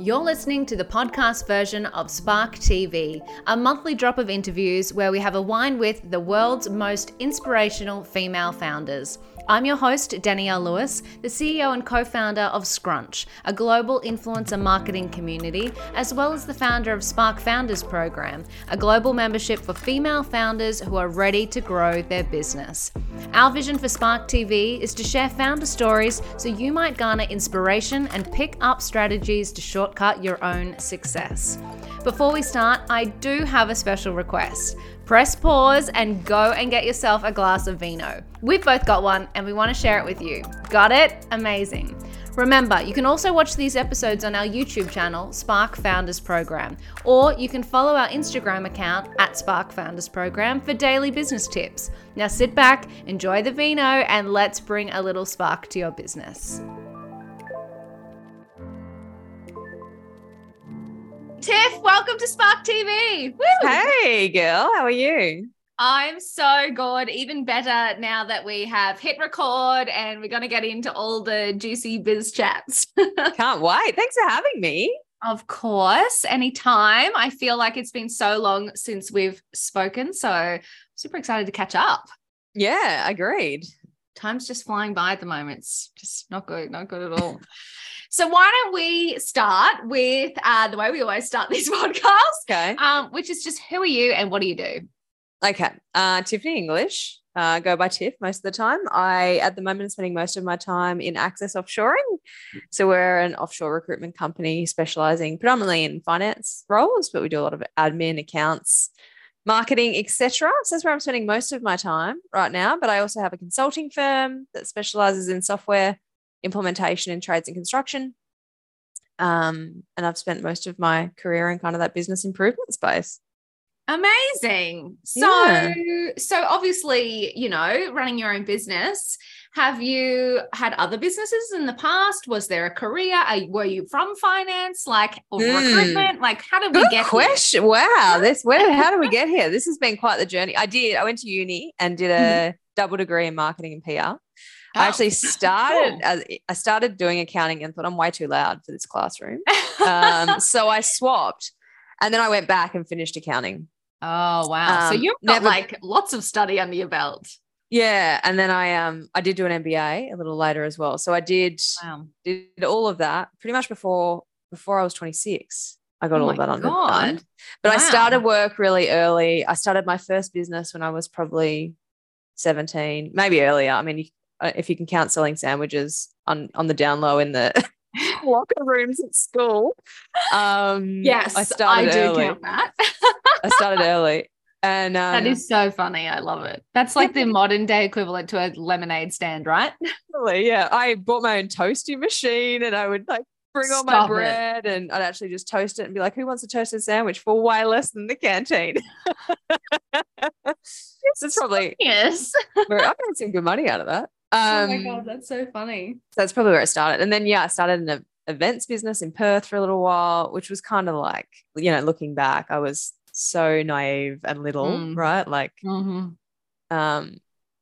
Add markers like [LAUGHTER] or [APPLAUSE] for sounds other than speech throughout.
You're listening to the podcast version of Spark TV, a monthly drop of interviews where we have a wine with the world's most inspirational female founders. I'm your host, Danielle Lewis, the CEO and co founder of Scrunch, a global influencer marketing community, as well as the founder of Spark Founders Program, a global membership for female founders who are ready to grow their business. Our vision for Spark TV is to share founder stories so you might garner inspiration and pick up strategies to shortcut your own success. Before we start, I do have a special request press pause and go and get yourself a glass of vino. We've both got one and we want to share it with you. Got it? Amazing. Remember, you can also watch these episodes on our YouTube channel, Spark Founders Program, or you can follow our Instagram account at Spark Founders Program for daily business tips. Now sit back, enjoy the vino, and let's bring a little spark to your business. Tiff, welcome to Spark TV. Woo! Hey, girl, how are you? I'm so good, even better now that we have hit record and we're going to get into all the juicy biz chats. [LAUGHS] Can't wait. Thanks for having me. Of course, anytime. I feel like it's been so long since we've spoken. So, super excited to catch up. Yeah, agreed. Time's just flying by at the moment. It's just not good, not good at all. [LAUGHS] So why don't we start with uh, the way we always start this [LAUGHS] podcast? Okay. Um, which is just who are you and what do you do? Okay. Uh, Tiffany English. Uh, go by Tiff most of the time. I, at the moment, am spending most of my time in Access Offshoring. So we're an offshore recruitment company specializing predominantly in finance roles, but we do a lot of admin, accounts, marketing, etc. So that's where I'm spending most of my time right now. But I also have a consulting firm that specializes in software implementation in trades and construction. Um, and I've spent most of my career in kind of that business improvement space. Amazing. So, yeah. so obviously, you know, running your own business. Have you had other businesses in the past? Was there a career? Are, were you from finance, like or mm. recruitment? Like, how did we get question? Here? Wow, [LAUGHS] this where? How did we get here? This has been quite the journey. I did. I went to uni and did a mm-hmm. double degree in marketing and PR. Oh, I actually started cool. I started doing accounting and thought I'm way too loud for this classroom. [LAUGHS] um, so I swapped and then I went back and finished accounting. Oh wow. Um, so you've got never, like lots of study under your belt. Yeah. And then I um I did do an MBA a little later as well. So I did wow. did all of that pretty much before before I was 26. I got oh all of that under done. But wow. I started work really early. I started my first business when I was probably 17, maybe earlier. I mean, uh, if you can count selling sandwiches on on the down low in the [LAUGHS] locker rooms at school. Um, yes, I started I do early. count that. I started early. And um, that is so funny. I love it. That's like the [LAUGHS] modern day equivalent to a lemonade stand, right? Yeah. I bought my own toasty machine and I would like bring all my bread it. and I'd actually just toast it and be like, who wants a toasted sandwich for way less than the canteen? [LAUGHS] It's probably yes. I've made some good money out of that. Um, oh my um, god, that's so funny. So that's probably where it started. And then yeah, I started an events business in Perth for a little while, which was kind of like, you know, looking back, I was so naive and little, mm. right? Like mm-hmm. um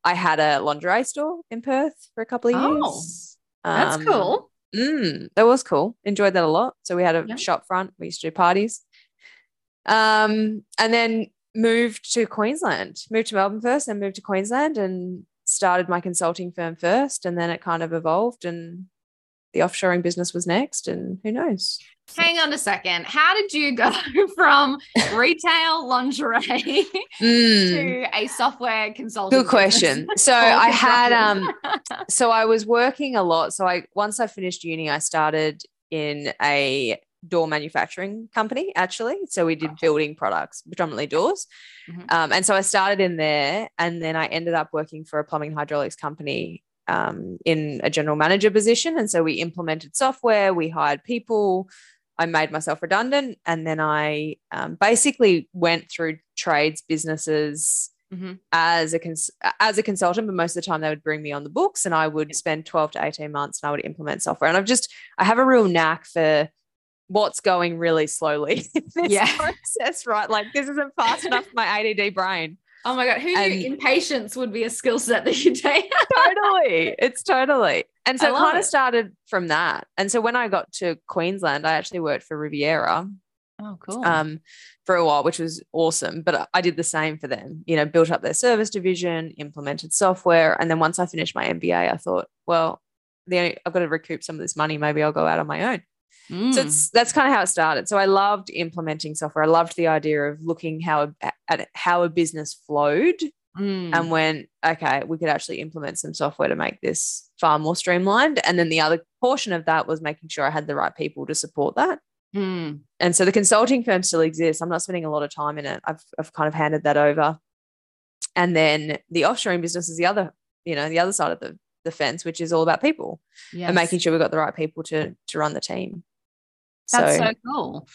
I had a lingerie store in Perth for a couple of oh, years. That's um, cool. Mm, that was cool. Enjoyed that a lot. So we had a yeah. shop front. We used to do parties. Um, and then moved to Queensland. Moved to Melbourne first, then moved to Queensland, and started my consulting firm first and then it kind of evolved and the offshoring business was next and who knows? Hang on a second. How did you go [LAUGHS] from retail lingerie mm. to a software consultant good question. [LAUGHS] So i had um [LAUGHS] so i was working a lot. So i once i finished uni i started in a door manufacturing company actually so we did building products predominantly doors mm-hmm. um, and so i started in there and then i ended up working for a plumbing hydraulics company um, in a general manager position and so we implemented software we hired people i made myself redundant and then i um, basically went through trades businesses Mm-hmm. as a cons- as a consultant, but most of the time they would bring me on the books, and I would spend twelve to eighteen months, and I would implement software. And I've just I have a real knack for what's going really slowly [LAUGHS] in this yeah. process, right? Like this isn't fast enough for my [LAUGHS] ADD brain. Oh my god, who and, knew impatience would be a skill set that you take? [LAUGHS] totally. It's totally. And so it kind of started from that. And so when I got to Queensland, I actually worked for Riviera Oh, cool. um, for a while, which was awesome. But I- I did the same for them, you know, built up their service division, implemented software. And then once I finished my MBA, I thought, well, the only, I've got to recoup some of this money. Maybe I'll go out on my own. So Mm. it's that's kind of how it started. So I loved implementing software. I loved the idea of looking how a, at how a business flowed Mm. and when okay, we could actually implement some software to make this far more streamlined. And then the other portion of that was making sure I had the right people to support that. Mm. And so the consulting firm still exists. I'm not spending a lot of time in it. I've I've kind of handed that over. And then the offshoring business is the other, you know, the other side of the the fence, which is all about people Yes. and making sure we've got the right people to to run the team. That's so, so cool.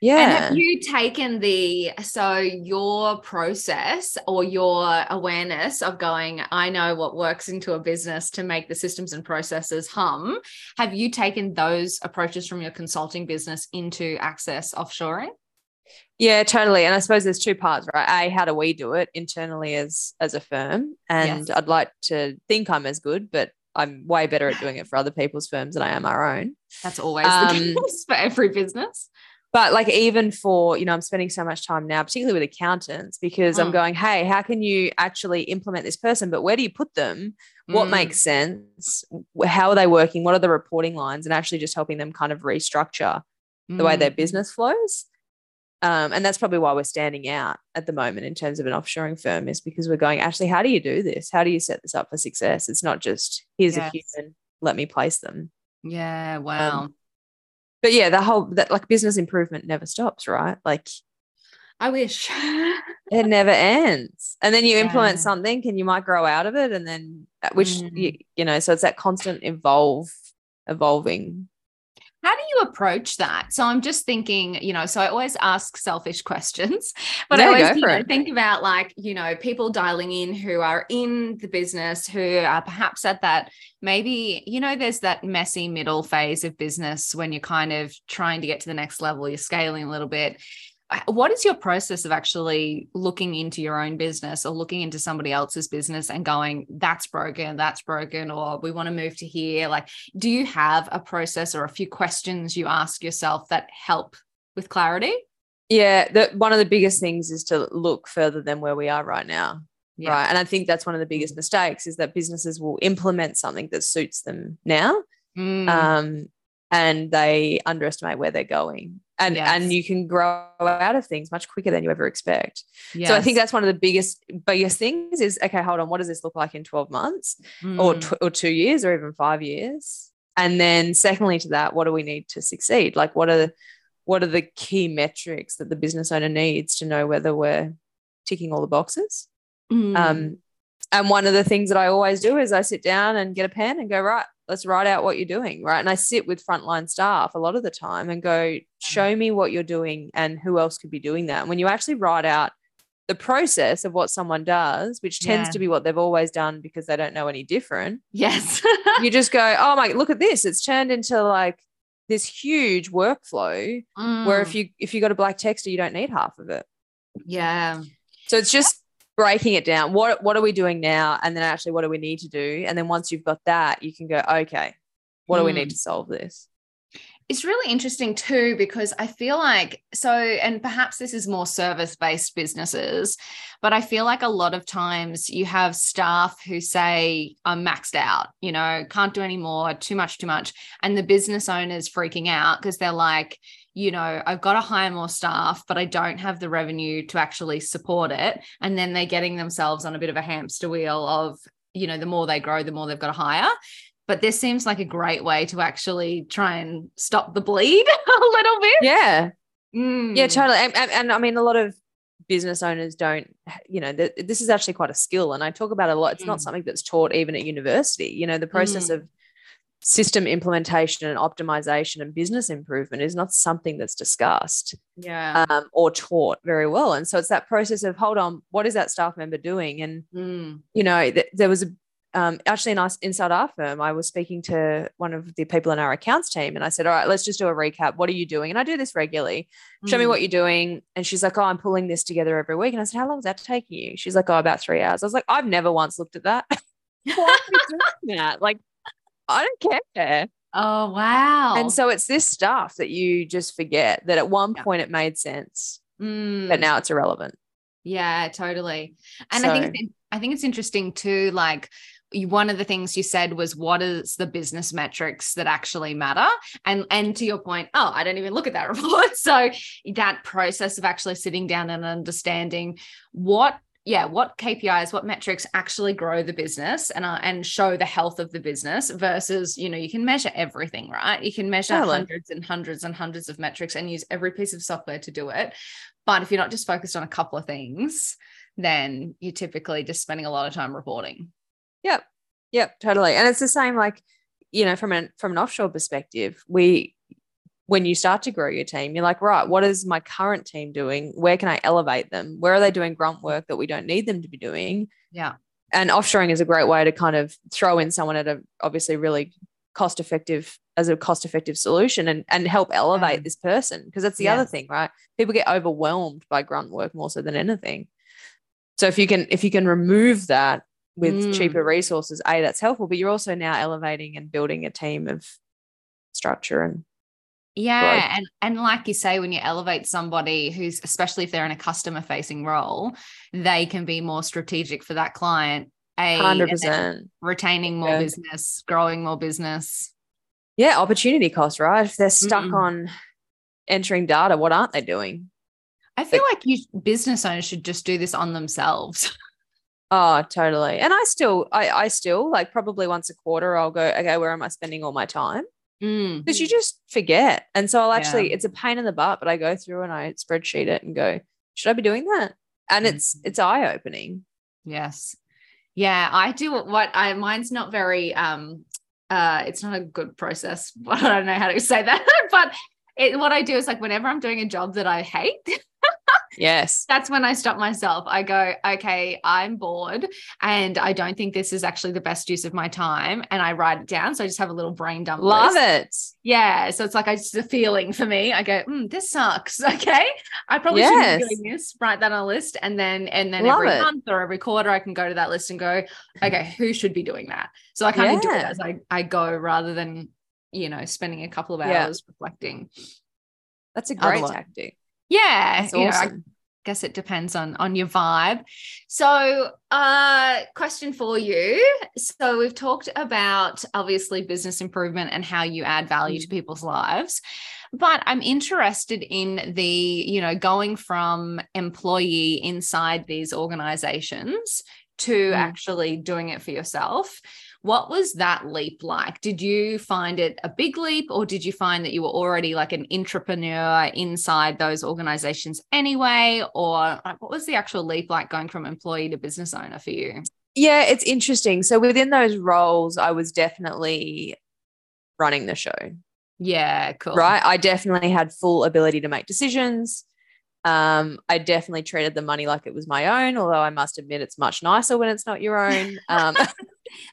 yeah. And have you taken the so your process or your awareness of going, I know what works into a business to make the systems and processes hum? Have you taken those approaches from your consulting business into access offshoring? Yeah, totally. And I suppose there's two parts, right? A, how do we do it internally as as a firm? And Yes. I'd like to think I'm as good, but I'm way better at doing it for other people's firms than I am our own. That's always the Um, case for every business. But like even for, you know, I'm spending so much time now, particularly with accountants, because I'm Mm. going, hey, how can you actually implement this person? But where do you put them? What Mm. makes sense? How are they working? What are the reporting lines? And actually just helping them kind of restructure the way their Mm. business flows. Um, and that's probably why we're standing out at the moment in terms of an offshoring firm, is because we're going, actually, how do you do this? How do you set this up for success? It's not just here's Yes. a human, let me place them. Yeah, wow. But yeah, the whole that like business improvement never stops, right? Like I wish. [LAUGHS] it never ends. And then you implement something and you might grow out of it. And then uh, which Mm. you, you know, so it's that constant evolve evolving. How do you approach that? So I'm just thinking, you know, so I always ask selfish questions, [LAUGHS] but I always you know, think about like, you know, people dialing in who are in the business, who are perhaps at that maybe, you know, there's that messy middle phase of business when you're kind of trying to get to the next level, you're scaling a little bit. What is your process of actually looking into your own business or looking into somebody else's business and going, that's broken, that's broken, or we want to move to here? Like, do you have a process or a few questions you ask yourself that help with clarity? Yeah, the, one of the biggest things is to look further than where we are right now. Yeah. Right. And I think that's one of the biggest mistakes is that businesses will implement something that suits them now. Mm, Um, and they underestimate where they're going. And Yes. and you can grow out of things much quicker than you ever expect. So I think that's one of the biggest biggest things is okay, hold on, what does this look like in 12 months or Mm, tw- or 2 years or even 5 years? And then secondly to that, what do we need to succeed? Like what are the, what are the key metrics that the business owner needs to know whether we're ticking all the boxes? mm, Um, and one of the things that I always do is I sit down and get a pen and go, right, let's write out what you're doing. Right. And I sit with frontline staff a lot of the time and go, show me what you're doing and who else could be doing that. And when you actually write out the process of what someone does, which tends Yeah. to be what they've always done because they don't know any different, yes. [LAUGHS] you just go, oh my, look at this. It's turned into like this huge workflow where if Mm, you if you got a black texter, you don't need half of it. yeah. So it's just breaking it down. What what are we doing now? And then actually what do we need to do? And then once you've got that, you can go, okay, what do we need Mm. to solve this? It's really interesting too, because I feel like so, and perhaps this is more service based businesses, but I feel like a lot of times you have staff who say, I'm maxed out, you know, can't do any more, too much, too much. And the business owner's freaking out because they're like, you know, I've got to hire more staff, but I don't have the revenue to actually support it. And then they're getting themselves on a bit of a hamster wheel of, you know, the more they grow, the more they've got to hire but this seems like a great way to actually try and stop the bleed [LAUGHS] a little bit. Yeah. Mm. Yeah, totally. And, and, and I mean, a lot of business owners don't, you know, th- this is actually quite a skill. And I talk about it a lot. It's not Mm. something that's taught even at university. You know, the process Mm. of system implementation and optimization and business improvement is not something that's discussed. Yeah. um, or taught very well. And so it's that process of hold on, what is that staff member doing? And Mm. you know, th- there was a um, actually in us inside our firm, I was speaking to one of the people in our accounts team, and I said, "All right, let's just do a recap. What are you doing?" And I do this regularly. Show me Mm. what you're doing. And she's like, "Oh, I'm pulling this together every week." And I said, "How long is that taking you?" She's like, "Oh, about three hours." I was like, "I've never once looked at that. [LAUGHS] [LAUGHS] Why are you doing that? Like, I don't care. Oh, wow. And so it's this stuff that you just forget that at one Yeah. point it made sense, Mm. but now it's irrelevant. Yeah, totally. And I think it's, I think it's interesting too. Like one of the things you said was, "What is the business metrics that actually matter?" And and to your point, oh, I don't even look at that [LAUGHS] report. So that process of actually sitting down and understanding what. Yeah, what KPIs, what metrics actually grow the business and uh, and show the health of the business versus, you know, you can measure everything, right? You can measure Totally. hundreds and hundreds and hundreds of metrics and use every piece of software to do it. But if you're not just focused on a couple of things, then you're typically just spending a lot of time reporting. Yep. Yep, totally. And it's the same like, you know, from an from an offshore perspective, we when you start to grow your team, you're like, right, what is my current team doing? Where can I elevate them? Where are they doing grunt work that we don't need them to be doing? Yeah. And offshoring is a great way to kind of throw in someone at a obviously really cost effective as a cost effective solution and and help elevate Mm. this person because that's the Yeah. other thing, right? People get overwhelmed by grunt work more so than anything. So if you can if you can remove that with Mm. cheaper resources, a that's helpful, but you're also now elevating and building a team of structure and Yeah. And and like you say, when you elevate somebody who's especially if they're in a customer facing role, they can be more strategic for that client. A 100%. retaining more Yeah. business, growing more business. Yeah, opportunity cost, right? If they're stuck Mm-mm. on entering data, what aren't they doing? I feel like you business owners should just do this on themselves. [LAUGHS] Oh, totally. And I still, I, I still like probably once a quarter, I'll go, okay, where am I spending all my time? Mm. Because you just forget. And so I'll actually, Yeah. it's a pain in the butt, but I go through and I spreadsheet it and go, should I be doing that? And it's, Mhm. it's eye opening. Yes. Yeah, I do what I mine's not very um uh it's not a good process. [LAUGHS] I don't know how to say that, [LAUGHS] but it, what I do is like whenever I'm doing a job that I hate, [LAUGHS] Yes. that's when I stop myself. I go, okay, I'm bored and I don't think this is actually the best use of my time. And I write it down. So I just have a little brain dump. Love list. it. Yeah. So it's like I just a feeling for me. I go, mm, this sucks. [LAUGHS] Okay. I probably Yes. shouldn't be doing this. Write that on a list. And then and then Love every it. month or every quarter I can go to that list and go, okay, who should be doing that? So I kind of do it as I, I go rather than, you know, spending a couple of Yeah. hours reflecting. That's a great tactic. Yeah. That's you know, I guess it depends on on your vibe so uh question for you so we've talked about obviously business improvement and how you add value to people's lives but i'm interested in the you know going from employee inside these organizations to Mm. actually doing it for yourself what was that leap like? Did you find it a big leap, or did you find that you were already like an entrepreneur inside those organizations anyway? Or like, what was the actual leap like going from employee to business owner for you? Yeah, it's interesting. So within those roles, I was definitely running the show. Yeah, cool. right? I definitely had full ability to make decisions. Um, I definitely treated the money like it was my own, although I must admit it's much nicer when it's not your own. [LAUGHS] Um,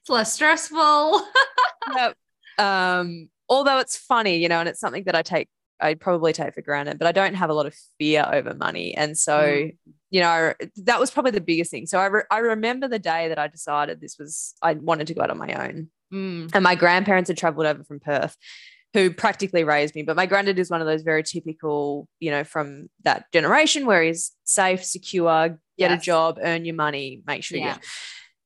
It's less stressful. [LAUGHS] yep. um, although it's funny, you know, and it's something that I take, I probably take for granted, but I don't have a lot of fear over money. And so, Mm. you know, that was probably the biggest thing. So I, re- I remember the day that I decided this was, I wanted to go out on my own. Mm, and my grandparents had traveled over from Perth who practically raised me but my granddad is one of those very typical you know from that generation where he's safe secure get a job earn your money make sure Yeah. you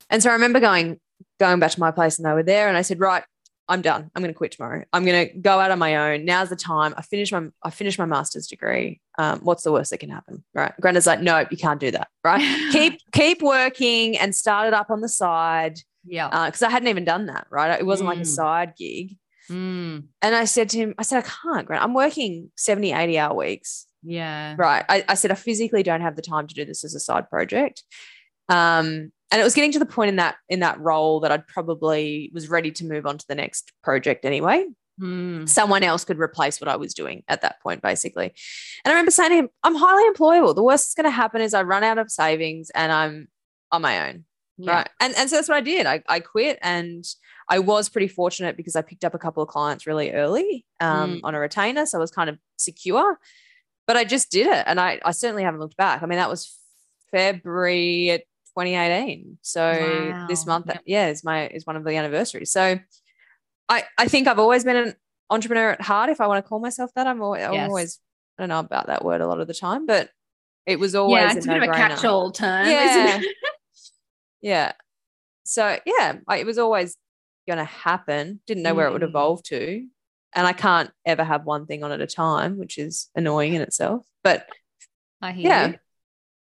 and so I remember going going back to my place and they were there and I said right I'm done I'm going to quit tomorrow I'm going to go out on my own now's the time I finished my I finished my master's degree um, what's the worst that can happen right granddad's like no you can't do that right [LAUGHS] keep keep working and start it up on the side yeah. because I hadn't even done that, right? It wasn't like a Mm. side gig. Mm, And I said to him, I said, I can't, Grant. I'm working 70, 80 hour weeks. yeah. Right. I, I said, I physically don't have the time to do this as a side project. Um, and it was getting to the point in that in that role that I'd probably was ready to move on to the next project anyway. Mm, Someone else could replace what I was doing at that point, basically. And I remember saying to him, I'm highly employable. The worst that's going to happen is I run out of savings and I'm on my own. yeah. Right. And and so that's what I did. I, I quit and I was pretty fortunate because I picked up a couple of clients really early um, Mm. on a retainer. So I was kind of secure. But I just did it. And I, I certainly haven't looked back. I mean, that was February 2018. So this month, Yep. yeah, is my is one of the anniversaries. So I, I think I've always been an entrepreneur at heart. If I want to call myself that, I'm always, I'm always I don't know about that word a lot of the time, but it was always yeah, it's a bit of a catch-all term, Yeah. isn't it? [LAUGHS] Yeah. So yeah, I, it was always going to happen. Didn't know where it would Mm. evolve to, and I can't ever have one thing on at a time, which is annoying in itself. But I hear Yeah. you.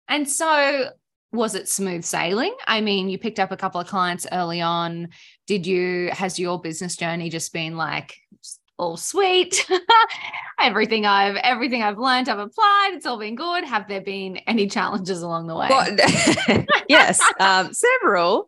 And so was it smooth sailing? I mean, you picked up a couple of clients early on. Did you has your business journey just been like all sweet? [LAUGHS] everything I've everything I've learned, I've applied, it's all been good. Have there been any challenges along the way? Well, [LAUGHS] yes, um, several.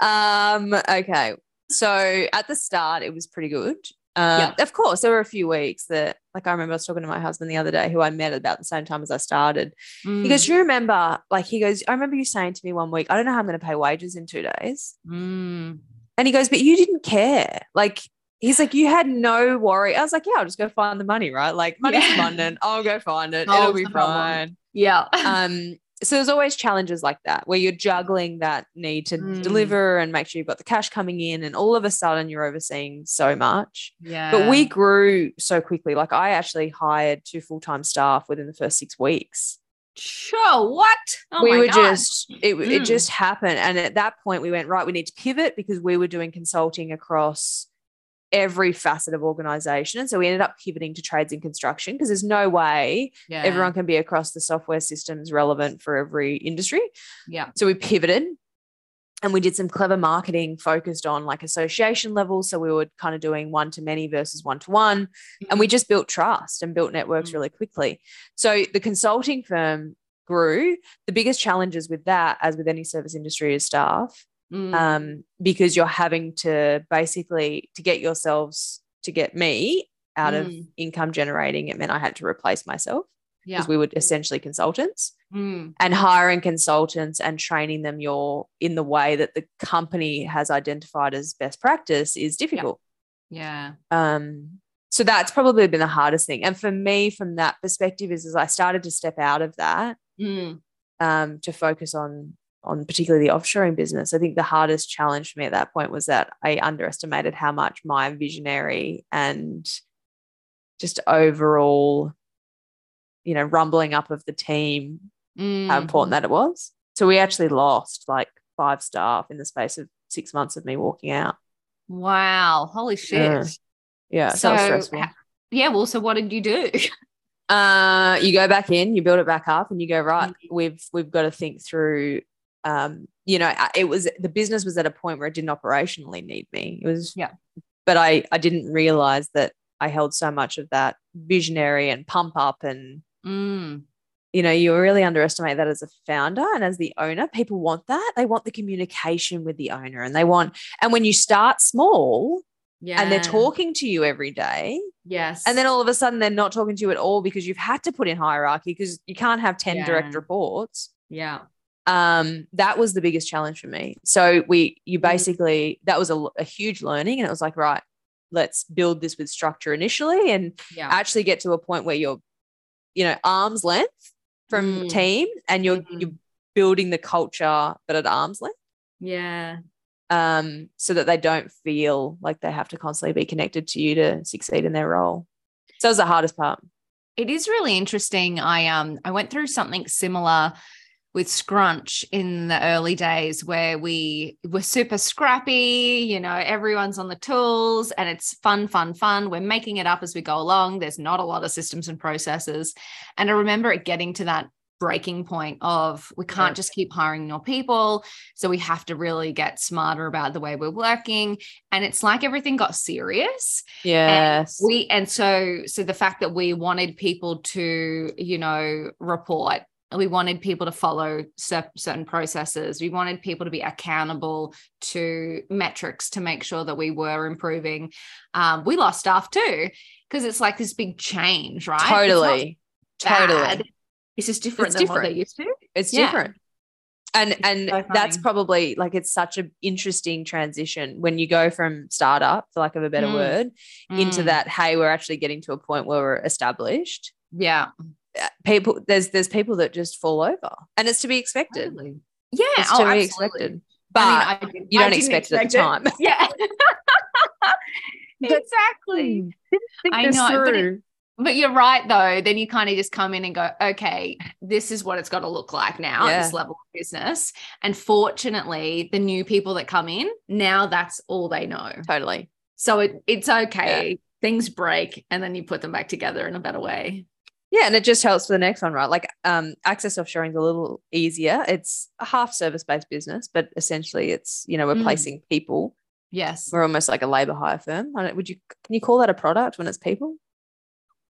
Um, okay, so at the start, it was pretty good. Uh, Of course, there were a few weeks that, like, I remember I was talking to my husband the other day, who I met about the same time as I started. Mm, He goes, "Do you remember?" Like, he goes, "I remember you saying to me one week, I don't know how I'm going to pay wages in two days." mm, And he goes, "But you didn't care." Like, he's like, "You had no worry." I was like, "Yeah, I'll just go find the money, right? Like, money's Yeah. abundant. I'll go find it. It'll be fine." yeah. um so there's always challenges like that where you're juggling that need to Mm. deliver and make sure you've got the cash coming in and all of a sudden you're overseeing so much yeah. but we grew so quickly like i actually hired two full-time staff within the first six weeks sure. What? Oh we my were God. just it, it Mm. just happened and at that point we went right we need to pivot because we were doing consulting across every facet of organization and so we ended up pivoting to trades and construction because there's no way yeah. everyone can be across the software systems relevant for every industry Yeah. So we pivoted and we did some clever marketing focused on like association levels. So we were kind of doing one to many versus one to one. And we just built trust and built networks Mm. really quickly. So the consulting firm grew. The biggest challenges with that, as with any service industry, is staff, Mm. um, because you're having to basically to get yourselves to get me out of Mm. income generating. It meant I had to replace myself yeah. because we were essentially consultants Mm. and hiring consultants and training them your in the way that the company has identified as best practice is difficult. Yeah. Um, so that's probably been the hardest thing. And for me, from that perspective, is as I started to step out of that Mm. um, to focus on on particularly the offshoring business. I think the hardest challenge for me at that point was that I underestimated how much my visionary and just overall, you know, rumbling up of the team how Mm. important that it was. So we actually lost like five staff in the space of six months of me walking out. Wow. Holy shit. Yeah. Yeah, so, that was So, stressful. Yeah. Well, so what did you do? [LAUGHS] Uh, you go back in, you build it back up, and you go right. Mhm. We've we've got to think through. Um, you know, it was the business was at a point where it didn't operationally need me. It was Yeah. but I I didn't realize that I held so much of that visionary and pump up and Mm. you know, you really underestimate that as a founder and as the owner. People want that. They want the communication with the owner and they want, and when you start small Yeah. and they're talking to you every day, Yes. and then all of a sudden they're not talking to you at all because you've had to put in hierarchy because you can't have 10 direct reports. yeah. Um, that was the biggest challenge for me. So we, you Mm. basically, that was a, a huge learning. And it was like, right, let's build this with structure initially and Yeah. actually get to a point where you're, you know, arm's length from Mm. team and you're Mhm. you're building the culture but at arm's length Yeah. um so that they don't feel like they have to constantly be connected to you to succeed in their role so that was the hardest part It is really interesting. I um I went through something similar with Scrunch in the early days where we were super scrappy, you know, everyone's on the tools and it's fun, fun, fun. We're making it up as we go along. There's not a lot of systems and processes. And I remember it getting to that breaking point of we can't just keep hiring more people. So we have to really get smarter about the way we're working. And it's like everything got serious yes we and so so the fact that we wanted people to you know report we wanted people to follow certain processes we wanted people to be accountable to metrics to make sure that we were improving um, we lost staff too because it's like this big change right It's totally totally bad. it's just different It's than what different. they used to it's Yeah. different and and so that's probably like it's such an interesting transition when you go from startup for lack of a better Mm. word into Mm. that hey we're actually getting to a point where we're established yeah Uh, people there's there's people that just fall over and it's to be expected totally. yeah it's oh, to be absolutely. expected but I mean, I you don't didn't expect it at the time Yeah. [LAUGHS] [LAUGHS] exactly. Hmm, I know. But, it, but, you're right, though. Then you kind of just come in and go, okay, this is what it's got to look like now yeah. at this level of business. And fortunately, the new people that come in, now that's all they know. Totally. So it, it's okay. Yeah. Things break and then you put them back together in a better way. Yeah, and it just helps for the next one, right? Like um, access offshoring is a little easier. It's a half service based business, but essentially it's you know we're mm. placing people. Yes, we're almost like a labor hire firm. Would you can you call that a product when it's people?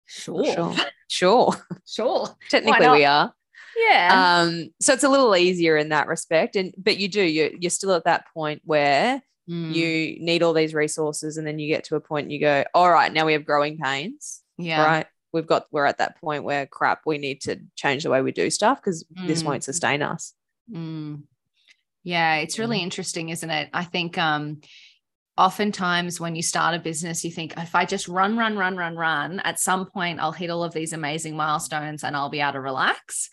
Sure, sure, [LAUGHS] sure. sure. Technically, we are. Yeah. Um. So it's a little easier in that respect, and but you do you you're still at that point where mm. you need all these resources, and then you get to a point and you go, all right, now we have growing pains. Yeah. Right we've got we're at that point where crap we need to change the way we do stuff because mm. this won't mm. sustain us mm. yeah it's really interesting isn't it i think um oftentimes when you start a business you think if i just run run run run run at some point i'll hit all of these amazing milestones and i'll be able to relax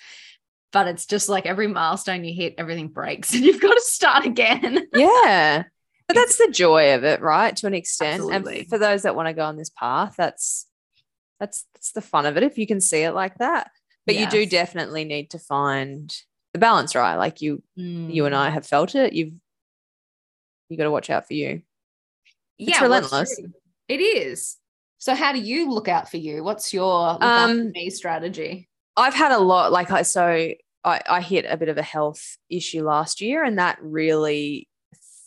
but it's just like every milestone you hit everything breaks [LAUGHS] and you've got to start again [LAUGHS] yeah but that's the joy of it right to an extent Absolutely. and for those that want to go on this path that's that's that's the fun of it if you can see it like that. But yes. you do definitely need to find the balance right? Like you mm. you and i mm. have felt it. You've you got to watch out for you. Yeah it's relentless. it is. So how do you look out for you? What's your um me strategy? I've had a lot like i so I, I hit a bit of a health issue last year and that really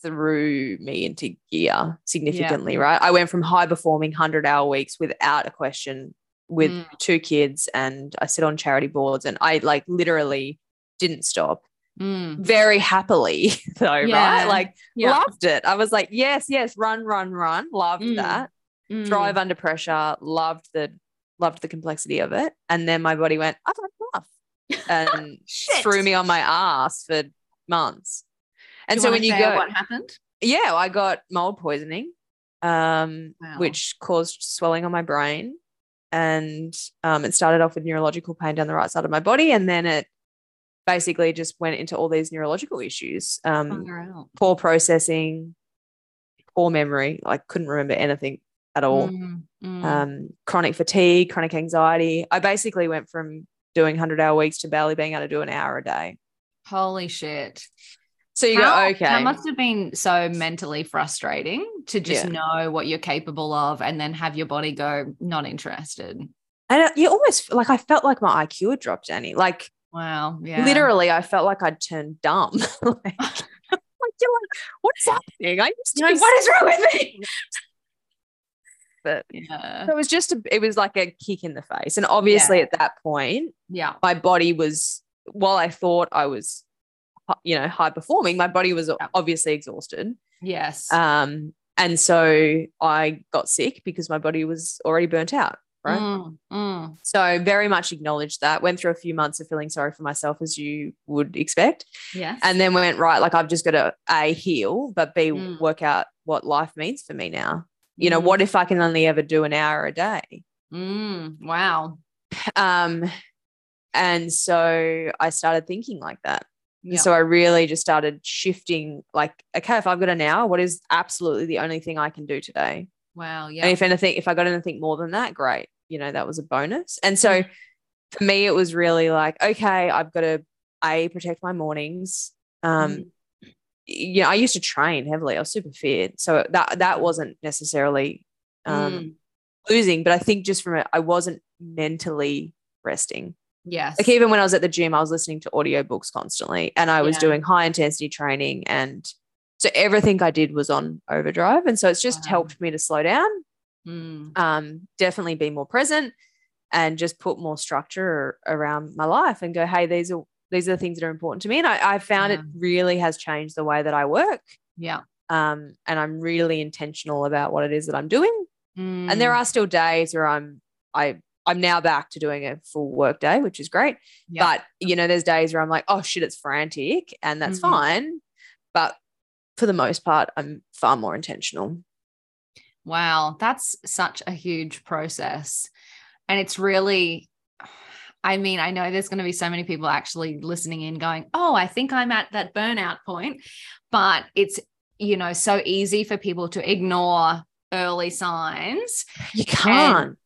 threw me into gear significantly, yeah. right? I went from high performing 100 hour weeks without a question with mm. two kids and I sit on charity boards and I like literally didn't stop. Mm. Very happily, [LAUGHS] though, yeah. right? Like, yeah. loved it. I was like, yes, yes, run, run, run. Loved mm. that. Thrive mm. under pressure. Loved the loved the complexity of it. And then my body went, I've had enough, [LAUGHS] and threw me on my ass for months. And so when you go, what happened? Yeah, I got mold poisoning, um, wow. which caused swelling on my brain, and um, it started off with neurological pain down the right side of my body, and then it basically just went into all these neurological issues, um, oh, poor processing, poor memory, like couldn't remember anything at all, mm, mm. Um, chronic fatigue, chronic anxiety. I basically went from doing hundred hour weeks to barely being able to do an hour a day. Holy shit. So you How, go, okay. That must have been so mentally frustrating to just yeah. know what you're capable of and then have your body go, not interested. And uh, you almost like I felt like my IQ had dropped, Annie. Like, wow. Yeah. Literally, I felt like I'd turned dumb. [LAUGHS] like, [LAUGHS] like, what's happening? I used to like, what is wrong with me? [LAUGHS] but yeah. So it was just a, it was like a kick in the face. And obviously yeah. at that point, yeah, my body was while I thought I was you know high performing my body was obviously exhausted. Yes. Um and so i got sick because my body was already burnt out right? Mm, mm. so very much acknowledged that went through a few months of feeling sorry for myself as you would expect. Yeah and then went right like i've just got to a heal but b mm. work out what life means for me now. You know what mm. if i can only ever do an hour a day? Mm, wow. Um and so i started thinking like that yeah. So I really just started shifting like, okay, if I've got an hour, what is absolutely the only thing I can do today? Wow. Yeah. And if anything, if I got anything more than that, great. You know, that was a bonus. And so mm. for me, it was really like, okay, I've got to A, protect my mornings. Um, mm. you know, I used to train heavily. I was super fit. So that that wasn't necessarily um mm. losing, but I think just from it, I wasn't mentally resting. Yes. Like even when I was at the gym, I was listening to audiobooks constantly and I was yeah. doing high intensity training. And so everything I did was on overdrive. And so it's just wow. helped me to slow down, mm. um, definitely be more present and just put more structure around my life and go, hey, these are these are the things that are important to me. And I, I found yeah. it really has changed the way that I work. Yeah. Um, and I'm really intentional about what it is that I'm doing. Mm. And there are still days where I'm I I'm now back to doing a full work day, which is great. Yep. But you know, there's days where I'm like, oh shit, it's frantic, and that's mm-hmm. fine. But for the most part, I'm far more intentional. Wow, that's such a huge process. And it's really, I mean, I know there's going to be so many people actually listening in going, oh, I think I'm at that burnout point. But it's, you know, so easy for people to ignore early signs. You can't.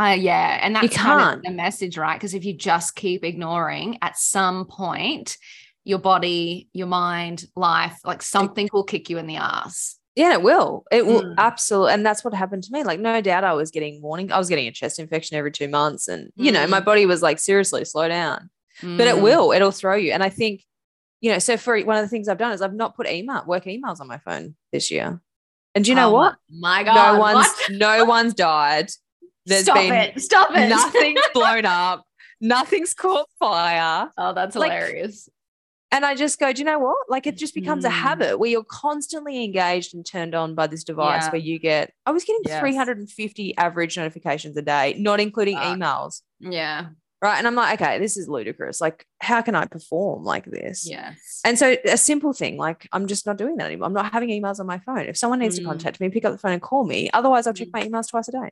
Uh, yeah. And that's You kind of the message, right? Because if you just keep ignoring, at some point, your body, your mind, life, like something will kick you in the ass. Yeah, it will. It will Mm. absolutely. And that's what happened to me. Like, no doubt I was getting warning. I was getting a chest infection every two months. And, you know, my Mm. body was like, seriously, slow down. But it Mm. will. It'll throw you. And I think, you know, so for one of the things I've done is I've not put email, work emails on my phone this year. And do you know Oh what? My, my God. no one's what? no [LAUGHS] one's died. There's Stop been it. Stop it. nothing's [LAUGHS] blown up. Nothing's caught fire. Oh, that's Like, hilarious. And I just go, do you know what? Like it just becomes a Mm. habit where you're constantly engaged and turned on by this device Yeah. where you get, I was getting Yes. 350 average notifications a day, not including Fuck. emails. Yeah. Right. And I'm like, okay, this is ludicrous. Like, how can I perform like this? Yes. And so a simple thing, like I'm just not doing that anymore. I'm not having emails on my phone. If someone needs to Mm. contact me, pick up the phone and call me. Otherwise, I'll check Mm. my emails twice a day.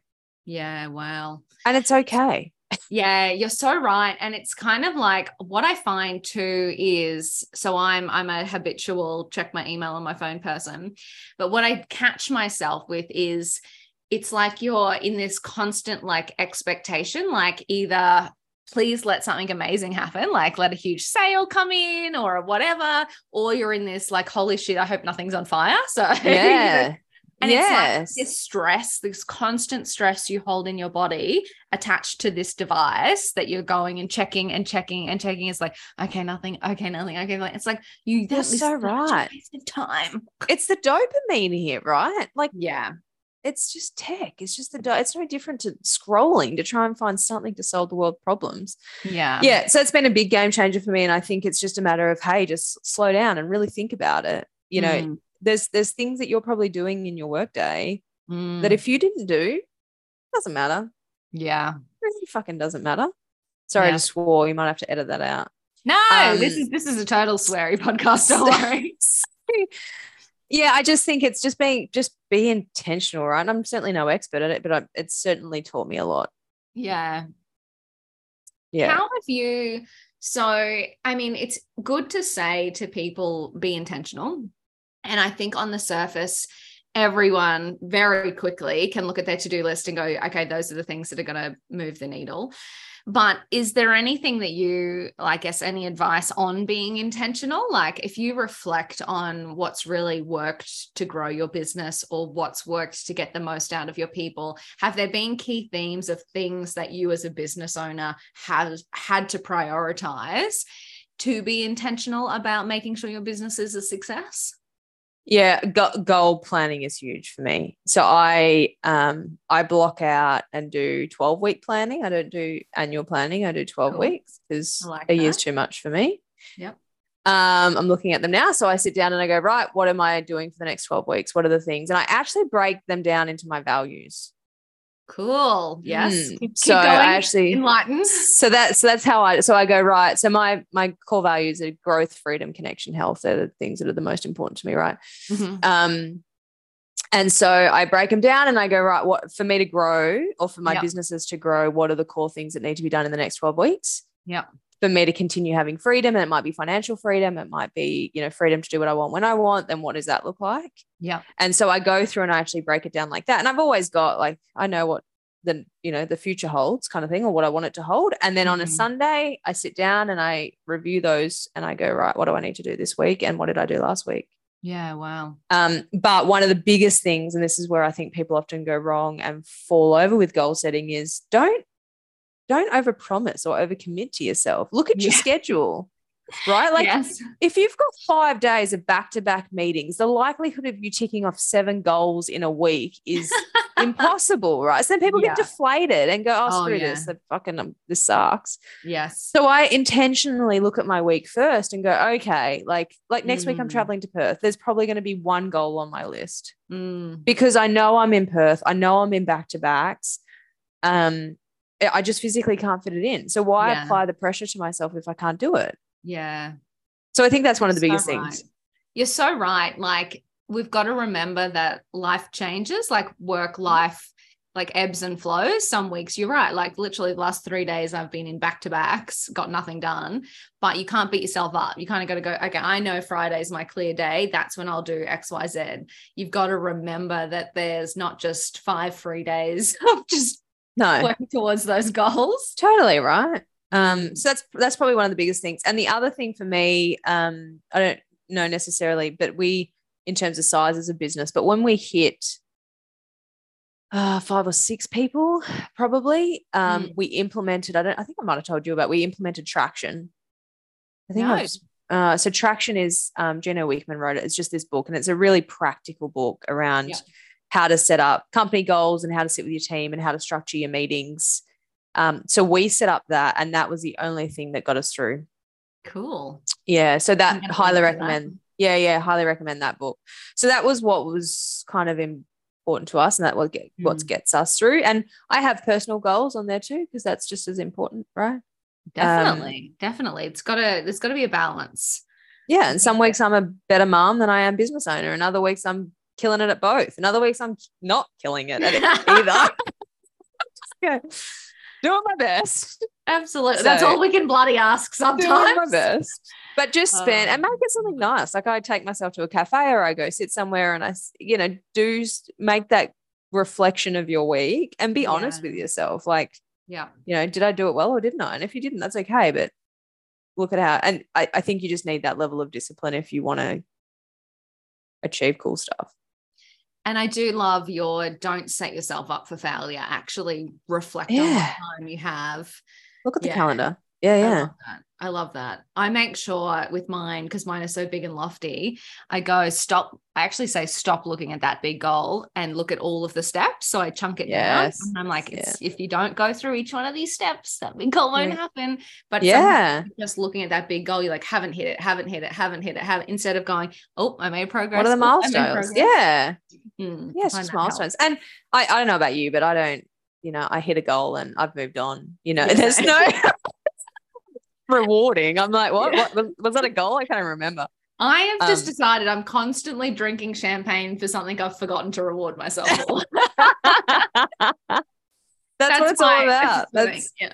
Yeah. Wow. And it's okay. [LAUGHS] Yeah, you're so right. And it's kind of like what I find too is so I'm I'm a habitual check my email on my phone person. But what I catch myself with is it's like you're in this constant like expectation, like either please let something amazing happen, like let a huge sale come in or whatever, or you're in this like, holy shit, I hope nothing's on fire. So [LAUGHS] Yeah. And yes. it's like this stress, this constant stress you hold in your body attached to this device that you're going and checking and checking and checking. It's like, okay, nothing, okay, nothing, okay. nothing. It's like you You're so right. time. it's the dopamine here, right? Like Yeah. it's just tech. It's just the do- it's no different to scrolling to try and find something to solve the world problems. Yeah. yeah. So it's been a big game changer for me. And I think it's just a matter of, hey, just slow down and really think about it. You know, Mm, there's there's things that you're probably doing in your workday mm, that if you didn't do, doesn't matter. yeah. It really fucking doesn't matter. Sorry, I just swore. You might have to edit that out. No, this Um, is this is a total sweary podcast. Don't [LAUGHS] worry. yeah, I just think it's just being just be intentional, right? And I'm certainly no expert at it, but I, it's certainly taught me a lot. Yeah. Yeah. How have you? So, I mean, it's good to say to people be intentional. And I think on the surface, everyone very quickly can look at their to do list and go, okay, those are the things that are going to move the needle. But is there anything that you, I guess, any advice on being intentional? Like if you reflect on what's really worked to grow your business or what's worked to get the most out of your people, have there been key themes of things that you as a business owner has had to prioritize to be intentional about making sure your business is a success? Yeah, go- goal planning is huge for me. So I um I block out and do 12 week planning. I don't do annual planning. I do 12 Cool. weeks because like a year's too much for me. Yep. Um, I'm looking at them now. So I sit down and I go, right, what am I doing for the next 12 weeks? What are the things? And I actually break them down into my values. Cool. Yes. Mm. Keep, keep So. I actually enlightened. so that's so that's how I so I go right. So my my core values are growth, freedom, connection, health. They're the things that are the most important to me, right? Mhm. Um, and so I break them down and I go, right, what for me to grow or for my Yep. businesses to grow, what are the core things that need to be done in the next 12 weeks? Yep. For me to continue having freedom, and it might be financial freedom, it might be, you know, freedom to do what I want when I want, then what does that look like? yeah And so I go through and I actually break it down like that. And I've always got like, I know what the, you know, the future holds kind of thing or what I want it to hold. And then on a Mhm. Sunday, I sit down and I review those and I go, right, what do I need to do this week? And what did I do last week? Yeah. Wow. Um, but one of the biggest things, and this is where I think people often go wrong and fall over with goal setting, is don't don't overpromise or overcommit to yourself. Look at your schedule, right? Like yes. if you've got five days of back-to-back meetings, the likelihood of you ticking off seven goals in a week is [LAUGHS] impossible, right? So then people Yeah. get deflated and go, "Oh, Oh, screw yeah. this! Like, fucking, um, this sucks." Yes. So I intentionally look at my week first and go, "Okay, like like next week I'm Mm. traveling to Perth. There's probably going to be one goal on my list." Mm. because I know I'm in Perth. I know I'm in back to backs. Um, I- just physically can't fit it in. So why Yeah. apply the pressure to myself if I can't do it? Yeah. So I think that's one of the You're biggest so things. You're so right. Like we've got to remember that life changes, like work life, like ebbs and flows. Some weeks you're right. Like literally the last three days I've been in back to backs, got nothing done. But you can't beat yourself up. You kind of got to go, okay, I know Friday's my clear day. That's when I'll do XYZ. You've got to remember that there's not just five free days [LAUGHS] of just no working towards those goals. Totally right. Um, so that's that's probably one of the biggest things. And the other thing for me, um, I don't know necessarily, but we in terms of size as a business, but when we hit uh, five or six people probably. Um, mm. We implemented. I don't. I think I might have told you about. We implemented traction. I think. No. Uh, so traction is um, Gino Wickman wrote it. It's just this book, and it's a really practical book around yeah. How to set up company goals and how to sit with your team and how to structure your meetings. Um, so we set up that, and that was the only thing that got us through. Cool. Yeah. So that highly recommend. That. Yeah, yeah, highly recommend that book. So that was what was kind of important to us and that what get, mm. what gets us through and i have personal goals on there too because that's just as important right definitely um, definitely it's got to there's got to be a balance yeah and some weeks i'm a better mom than i am business owner and other weeks i'm killing it at both and other weeks i'm not killing it at [LAUGHS] either [LAUGHS] yeah doing my best absolutely so, that's all we can bloody ask sometimes doing my best but just spend um, and make it something nice. Like I take myself to a cafe or I go sit somewhere and I, you know, do make that reflection of your week and be yeah. honest with yourself. Like, yeah, you know, did I do it well or didn't I? And if you didn't, that's okay. But look at how, and I, I think you just need that level of discipline if you want to achieve cool stuff. And I do love your don't set yourself up for failure. Actually reflect yeah. on what time you have. Look at the yeah. calendar. Yeah, yeah. I love that. I make sure with mine, because mine is so big and lofty, I go stop. I actually say stop looking at that big goal and look at all of the steps. So I chunk it yes. down. And I'm like, yeah. if you don't go through each one of these steps, that big goal won't happen. But yeah, just looking at that big goal, you like haven't hit it, haven't hit it, haven't hit it, haven't instead of going, oh, I made progress. What are the milestones? Yeah. Mm, yeah, just milestones. And I, I don't know about you, but I don't, you know, I hit a goal and I've moved on. You know, yeah. there's no [LAUGHS] [LAUGHS] rewarding. I'm like, what? Yeah. what? Was that a goal? I can't remember. I have just um, decided I'm constantly drinking champagne for something I've forgotten to reward myself for. that's, [LAUGHS] [LAUGHS] that's, what it's all about. [LAUGHS] That's, yeah.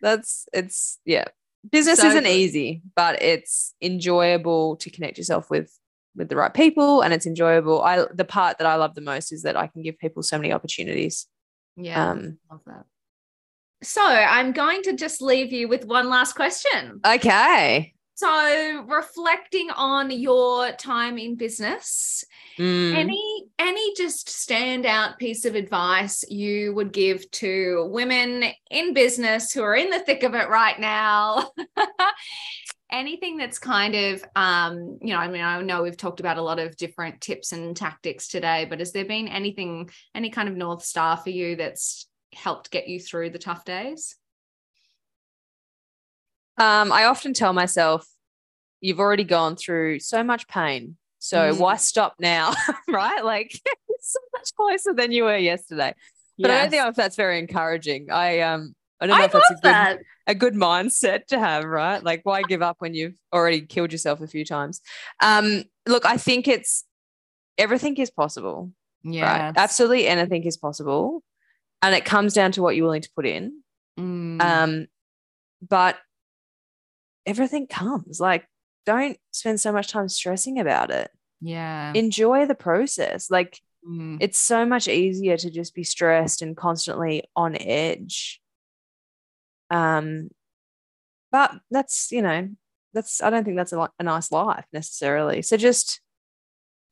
that's it's yeah. Business so isn't good. easy, but it's enjoyable to connect yourself with with the right people, and it's enjoyable. I the part that I love the most is that I can give people so many opportunities. Yeah, um, love that. So I'm going to just leave you with one last question. Okay. So reflecting on your time in business, mm. any any just standout piece of advice you would give to women in business who are in the thick of it right now? [LAUGHS] anything that's kind of um, you know i mean i know we've talked about a lot of different tips and tactics today but has there been anything any kind of north star for you that's helped get you through the tough days? Um, I often tell myself, you've already gone through so much pain. So mm. why stop now? [LAUGHS] right? Like [LAUGHS] it's so much closer than you were yesterday. But yes. I don't think if that's very encouraging. I um I don't know I if that's a good, that. a good mindset to have, right? Like why give up when you've already killed yourself a few times? Um, look, I think it's everything is possible. Yeah. Right? Absolutely anything is possible and it comes down to what you're willing to put in. Mm. Um, but everything comes. Like, don't spend so much time stressing about it. Yeah. Enjoy the process. Like, mm. it's so much easier to just be stressed and constantly on edge. Um, but that's, you know, that's, I don't think that's a, a nice life necessarily. So just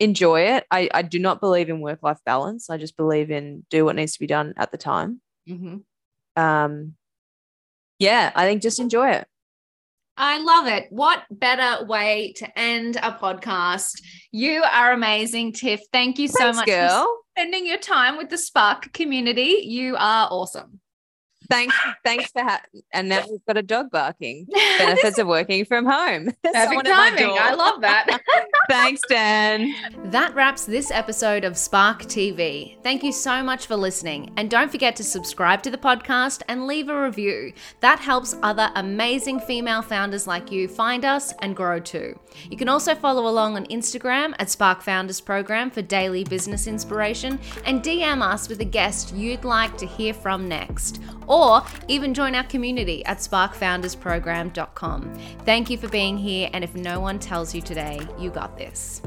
enjoy it. I, I do not believe in work life balance. I just believe in do what needs to be done at the time. Mm-hmm. Um, yeah, I think just enjoy it. I love it. What better way to end a podcast? You are amazing, Tiff. Thank you so Thanks, much girl. for spending your time with the Spark community. You are awesome. Thanks, thanks for ha- and now we've got a dog barking. [LAUGHS] Benefits of working from home. [LAUGHS] Perfect timing. I love that. [LAUGHS] thanks, Dan. That wraps this episode of Spark TV. Thank you so much for listening, and don't forget to subscribe to the podcast and leave a review. That helps other amazing female founders like you find us and grow too. You can also follow along on Instagram at Spark Founders Program for daily business inspiration and DM us with a guest you'd like to hear from next. Or even join our community at sparkfoundersprogram.com. Thank you for being here, and if no one tells you today, you got this.